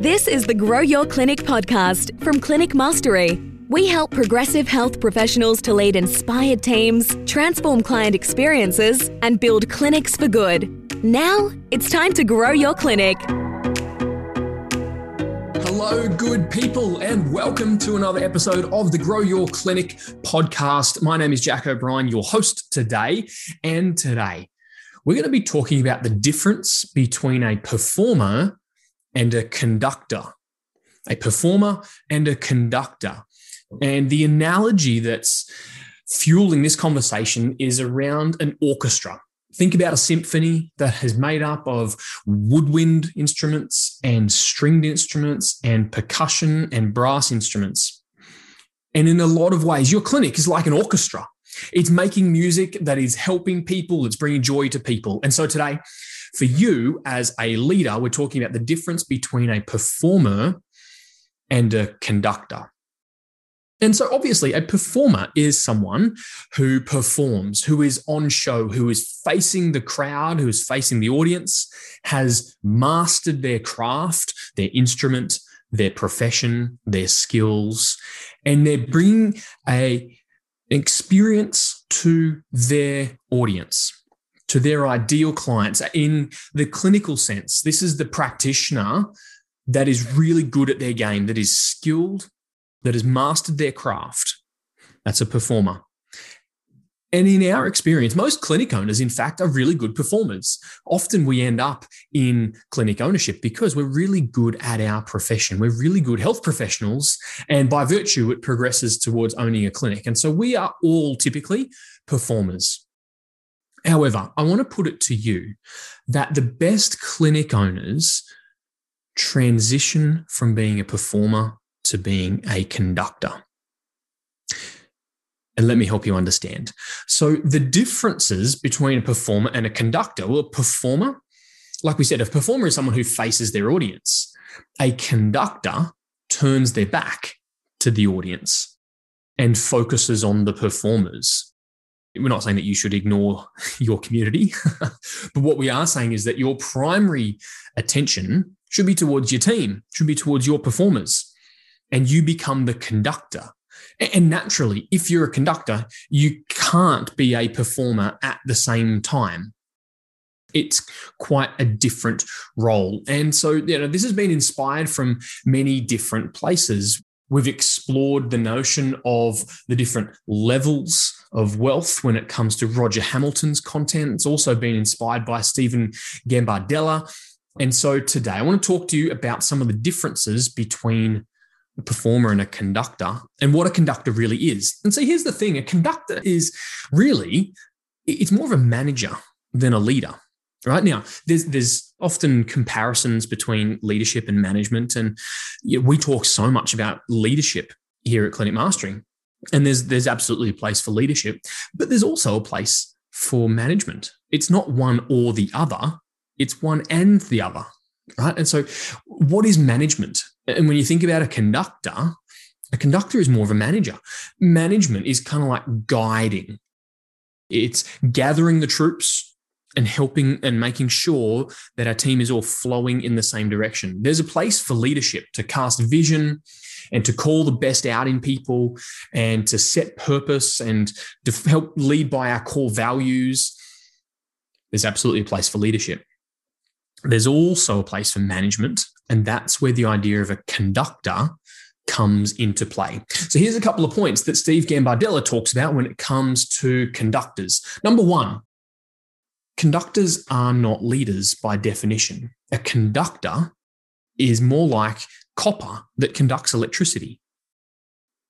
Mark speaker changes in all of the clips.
Speaker 1: This is the Grow Your Clinic podcast from Clinic Mastery. We help progressive health professionals to lead inspired teams, transform client experiences, and build clinics for good. Now, it's time to grow your clinic.
Speaker 2: Hello, good people, and welcome to another episode of the Grow Your Clinic podcast. My name is Jack O'Brien, your host today. And today, we're going to be talking about the difference between a performer and a conductor. A performer and a conductor. And the analogy that's fueling this conversation is around an orchestra. Think about a symphony that is made up of woodwind instruments and stringed instruments and percussion and brass instruments. And in a lot of ways, your clinic is like an orchestra. It's making music that is helping people, it's bringing joy to people. And so today, for you as a leader, we're talking about the difference between a performer and a conductor. And so, obviously, a performer is someone who performs, who is on show, who is facing the crowd, who is facing the audience, has mastered their craft, their instrument, their profession, their skills, and they're bringing a experience to their audience, to their ideal clients. In the clinical sense, this is the practitioner that is really good at their game, that is skilled, that has mastered their craft. That's a performer. And in our experience, most clinic owners, in fact, are really good performers. Often we end up in clinic ownership because we're really good at our profession. We're really good health professionals. And by virtue, it progresses towards owning a clinic. And so we are all typically performers. However, I want to put it to you that the best clinic owners transition from being a performer to being a conductor. And let me help you understand. So, the differences between a performer and a conductor well, a performer, like we said, a performer is someone who faces their audience. A conductor turns their back to the audience and focuses on the performers. We're not saying that you should ignore your community, but what we are saying is that your primary attention should be towards your team, should be towards your performers, and you become the conductor and naturally, if you're a conductor, you can't be a performer at the same time. It's quite a different role. And so, you know, this has been inspired from many different places. We've explored the notion of the different levels of wealth when it comes to Roger Hamilton's content. It's also been inspired by Stephen Gambardella. And so today I want to talk to you about some of the differences between a performer and a conductor and what a conductor really is. And so here's the thing a conductor is really, it's more of a manager than a leader. Right now, there's there's often comparisons between leadership and management, and we talk so much about leadership here at Clinic Mastery, and there's there's absolutely a place for leadership, but there's also a place for management. It's not one or the other; it's one and the other right? And so, what is management? And when you think about a conductor, a conductor is more of a manager. Management is kind of like guiding, it's gathering the troops and helping and making sure that our team is all flowing in the same direction. There's a place for leadership to cast vision and to call the best out in people and to set purpose and to help lead by our core values. There's absolutely a place for leadership. There's also a place for management, and that's where the idea of a conductor comes into play. So here's a couple of points that Steve Gambardella talks about when it comes to conductors. Number one, conductors are not leaders by definition. A conductor is more like copper that conducts electricity.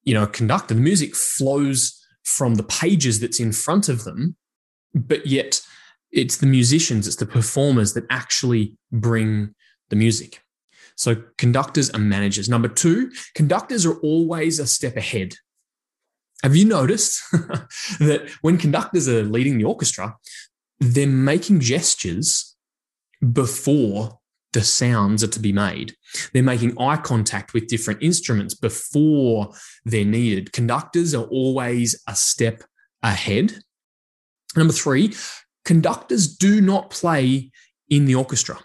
Speaker 2: You know, a conductor, the music flows from the pages that's in front of them, but yet it's the musicians, it's the performers that actually bring the music. So conductors are managers. Number two, conductors are always a step ahead. Have you noticed that when conductors are leading the orchestra, they're making gestures before the sounds are to be made. They're making eye contact with different instruments before they're needed. Conductors are always a step ahead. Number three, conductors do not play in the orchestra.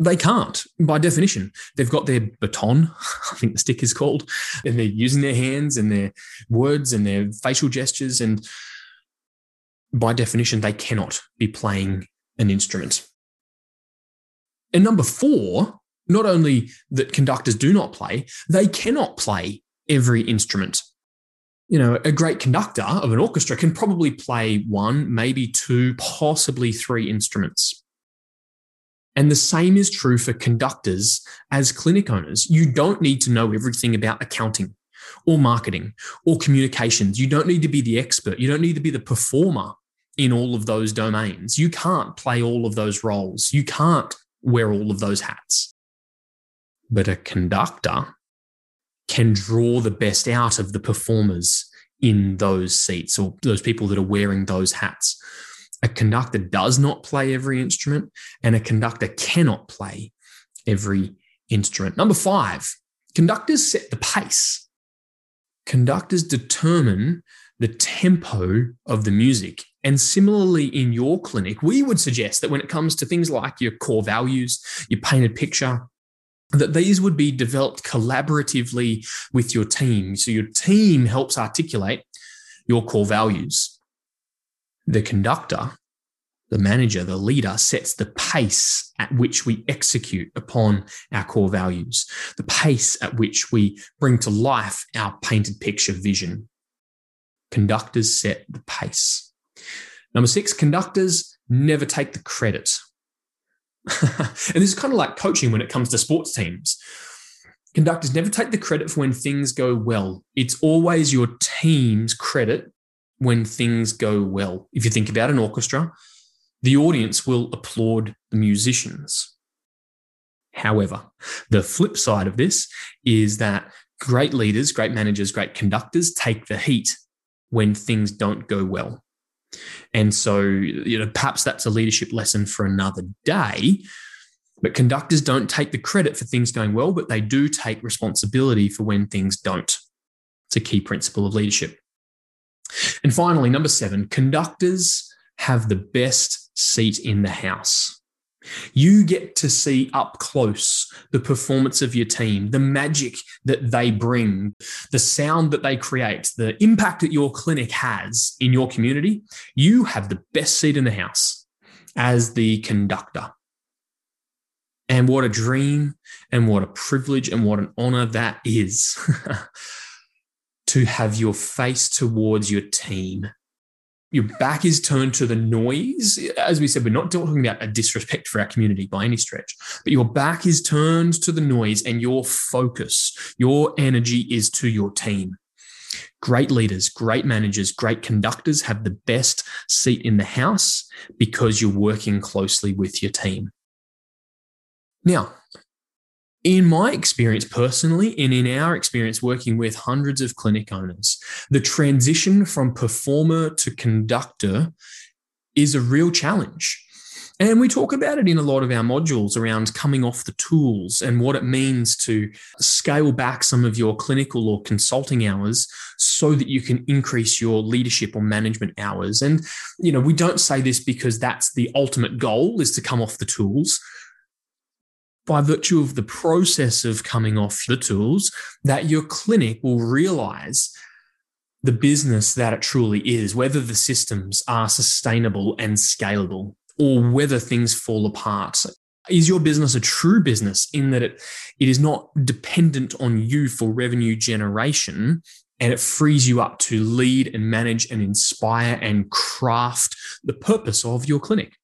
Speaker 2: They can't, by definition. They've got their baton, I think the stick is called, and they're using their hands and their words and their facial gestures. And by definition, they cannot be playing an instrument. And number four, not only that conductors do not play, they cannot play every instrument. You know, a great conductor of an orchestra can probably play one, maybe two, possibly three instruments. And the same is true for conductors as clinic owners. You don't need to know everything about accounting or marketing or communications. You don't need to be the expert. You don't need to be the performer in all of those domains. You can't play all of those roles. You can't wear all of those hats. But a conductor can draw the best out of the performers in those seats or those people that are wearing those hats. A conductor does not play every instrument, and a conductor cannot play every instrument. Number five, conductors set the pace. Conductors determine the tempo of the music. And similarly, in your clinic, we would suggest that when it comes to things like your core values, your painted picture, that these would be developed collaboratively with your team. So your team helps articulate your core values the conductor, the manager, the leader sets the pace at which we execute upon our core values, the pace at which we bring to life our painted picture vision. Conductors set the pace. Number six, conductors never take the credit. and this is kind of like coaching when it comes to sports teams. Conductors never take the credit for when things go well. It's always your team's credit when things go well. If you think about an orchestra, the audience will applaud the musicians. However, the flip side of this is that great leaders, great managers, great conductors take the heat when things don't go well. And so, you know, perhaps that's a leadership lesson for another day. But conductors don't take the credit for things going well, but they do take responsibility for when things don't. It's a key principle of leadership. And finally, number seven, conductors have the best seat in the house. You get to see up close the performance of your team, the magic that they bring, the sound that they create, the impact that your clinic has in your community. You have the best seat in the house as the conductor. And what a dream and what a privilege and what an honor that is. to have your face towards your team. Your back is turned to the noise. As we said, we're not talking about a disrespect for our community by any stretch, but your back is turned to the noise and your focus, your energy is to your team. Great leaders, great managers, great conductors have the best seat in the house because you're working closely with your team. Now, in my experience personally, and in our experience working with hundreds of clinic owners, the transition from performer to conductor is a real challenge. And we talk about it in a lot of our modules around coming off the tools and what it means to scale back some of your clinical or consulting hours so that you can increase your leadership or management hours. And, you know, we don't say this because that's the ultimate goal is to come off the tools by virtue of the process of coming off the tools, that your clinic will realize the business that it truly is, whether the systems are sustainable and scalable or whether things fall apart. Is your business a true business in that it, it is not dependent on you for revenue generation and it frees you up to lead and manage and inspire and craft the purpose of your clinic?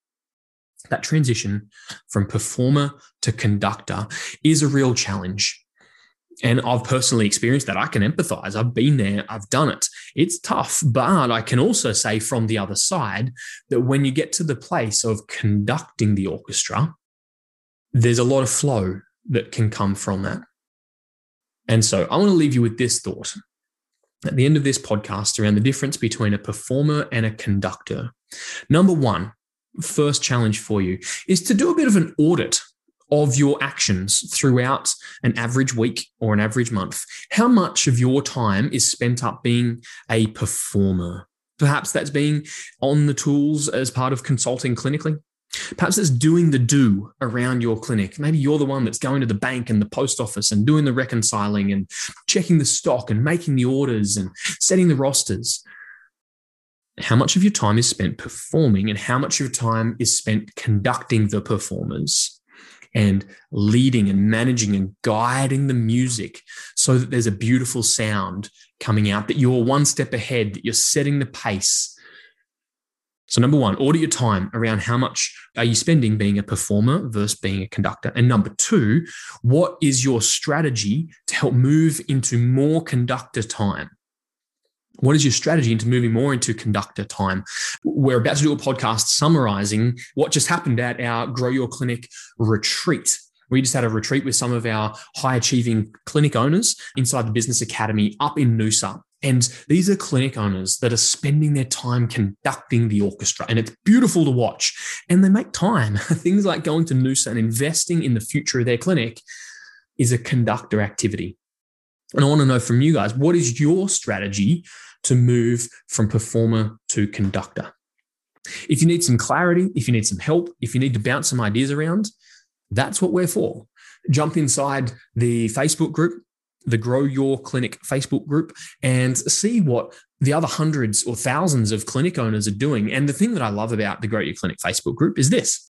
Speaker 2: That transition from performer to conductor is a real challenge. And I've personally experienced that. I can empathize. I've been there, I've done it. It's tough, but I can also say from the other side that when you get to the place of conducting the orchestra, there's a lot of flow that can come from that. And so I want to leave you with this thought at the end of this podcast around the difference between a performer and a conductor. Number one, first challenge for you is to do a bit of an audit of your actions throughout an average week or an average month. How much of your time is spent up being a performer? Perhaps that's being on the tools as part of consulting clinically. Perhaps it's doing the do around your clinic. Maybe you're the one that's going to the bank and the post office and doing the reconciling and checking the stock and making the orders and setting the rosters. How much of your time is spent performing and how much of your time is spent conducting the performers and leading and managing and guiding the music so that there's a beautiful sound coming out, that you're one step ahead, that you're setting the pace so, number one, audit your time around how much are you spending being a performer versus being a conductor. And number two, what is your strategy to help move into more conductor time? What is your strategy into moving more into conductor time? We're about to do a podcast summarizing what just happened at our Grow Your Clinic retreat. We just had a retreat with some of our high achieving clinic owners inside the Business Academy up in Noosa. And these are clinic owners that are spending their time conducting the orchestra. And it's beautiful to watch. And they make time. Things like going to Noosa and investing in the future of their clinic is a conductor activity. And I want to know from you guys what is your strategy to move from performer to conductor? If you need some clarity, if you need some help, if you need to bounce some ideas around, that's what we're for. Jump inside the Facebook group, the Grow Your Clinic Facebook group, and see what the other hundreds or thousands of clinic owners are doing. And the thing that I love about the Grow Your Clinic Facebook group is this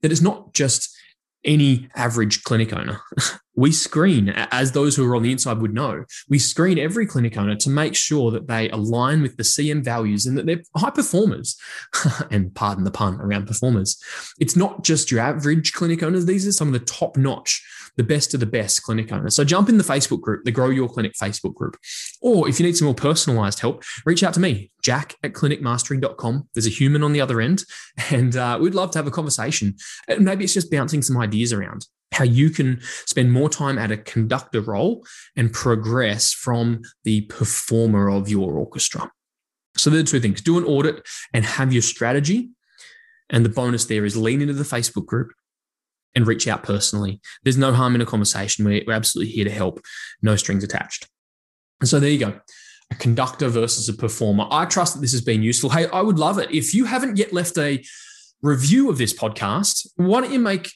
Speaker 2: that it's not just any average clinic owner. we screen, as those who are on the inside would know, we screen every clinic owner to make sure that they align with the CM values and that they're high performers. and pardon the pun around performers. It's not just your average clinic owners, these are some of the top notch, the best of the best clinic owners. So jump in the Facebook group, the Grow Your Clinic Facebook group. Or if you need some more personalized help, reach out to me, jack at clinicmastery.com. There's a human on the other end, and uh, we'd love to have a conversation. Maybe it's just bouncing some ideas around how you can spend more time at a conductor role and progress from the performer of your orchestra. So, there are two things do an audit and have your strategy. And the bonus there is lean into the Facebook group and reach out personally. There's no harm in a conversation. We're, we're absolutely here to help, no strings attached. And so, there you go a conductor versus a performer. I trust that this has been useful. Hey, I would love it. If you haven't yet left a review of this podcast, why don't you make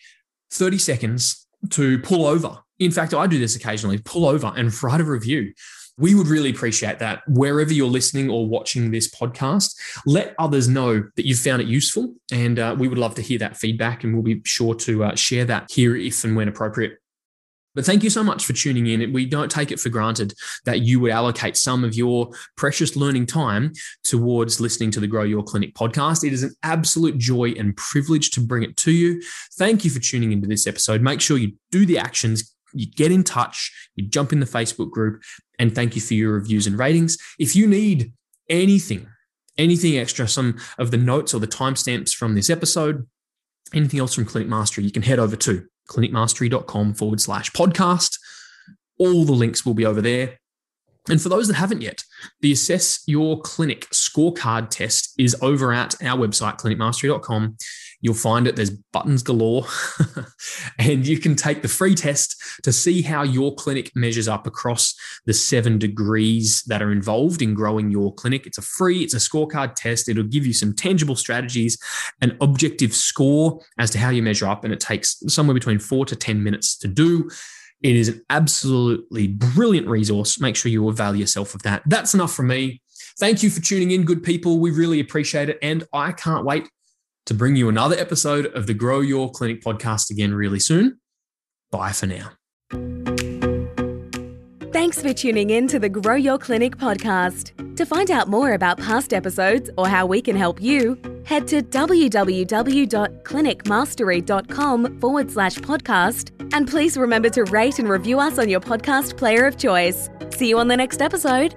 Speaker 2: 30 seconds to pull over. In fact, I do this occasionally pull over and write a review. We would really appreciate that wherever you're listening or watching this podcast. Let others know that you've found it useful. And uh, we would love to hear that feedback. And we'll be sure to uh, share that here if and when appropriate. But thank you so much for tuning in. We don't take it for granted that you would allocate some of your precious learning time towards listening to the Grow Your Clinic podcast. It is an absolute joy and privilege to bring it to you. Thank you for tuning into this episode. Make sure you do the actions, you get in touch, you jump in the Facebook group, and thank you for your reviews and ratings. If you need anything, anything extra, some of the notes or the timestamps from this episode, anything else from Clinic Mastery, you can head over to clinicmastery.com forward slash podcast. All the links will be over there. And for those that haven't yet, the Assess Your Clinic scorecard test is over at our website, clinicmastery.com. You'll find it, there's buttons galore, and you can take the free test to see how your clinic measures up across the seven degrees that are involved in growing your clinic. It's a free, it's a scorecard test. It'll give you some tangible strategies, an objective score as to how you measure up, and it takes somewhere between four to 10 minutes to do. It is an absolutely brilliant resource. Make sure you avail yourself of that. That's enough from me. Thank you for tuning in, good people. We really appreciate it. And I can't wait to bring you another episode of the Grow Your Clinic podcast again really soon. Bye for now.
Speaker 1: Thanks for tuning in to the Grow Your Clinic podcast. To find out more about past episodes or how we can help you, head to www.clinicmastery.com forward slash podcast. And please remember to rate and review us on your podcast player of choice. See you on the next episode.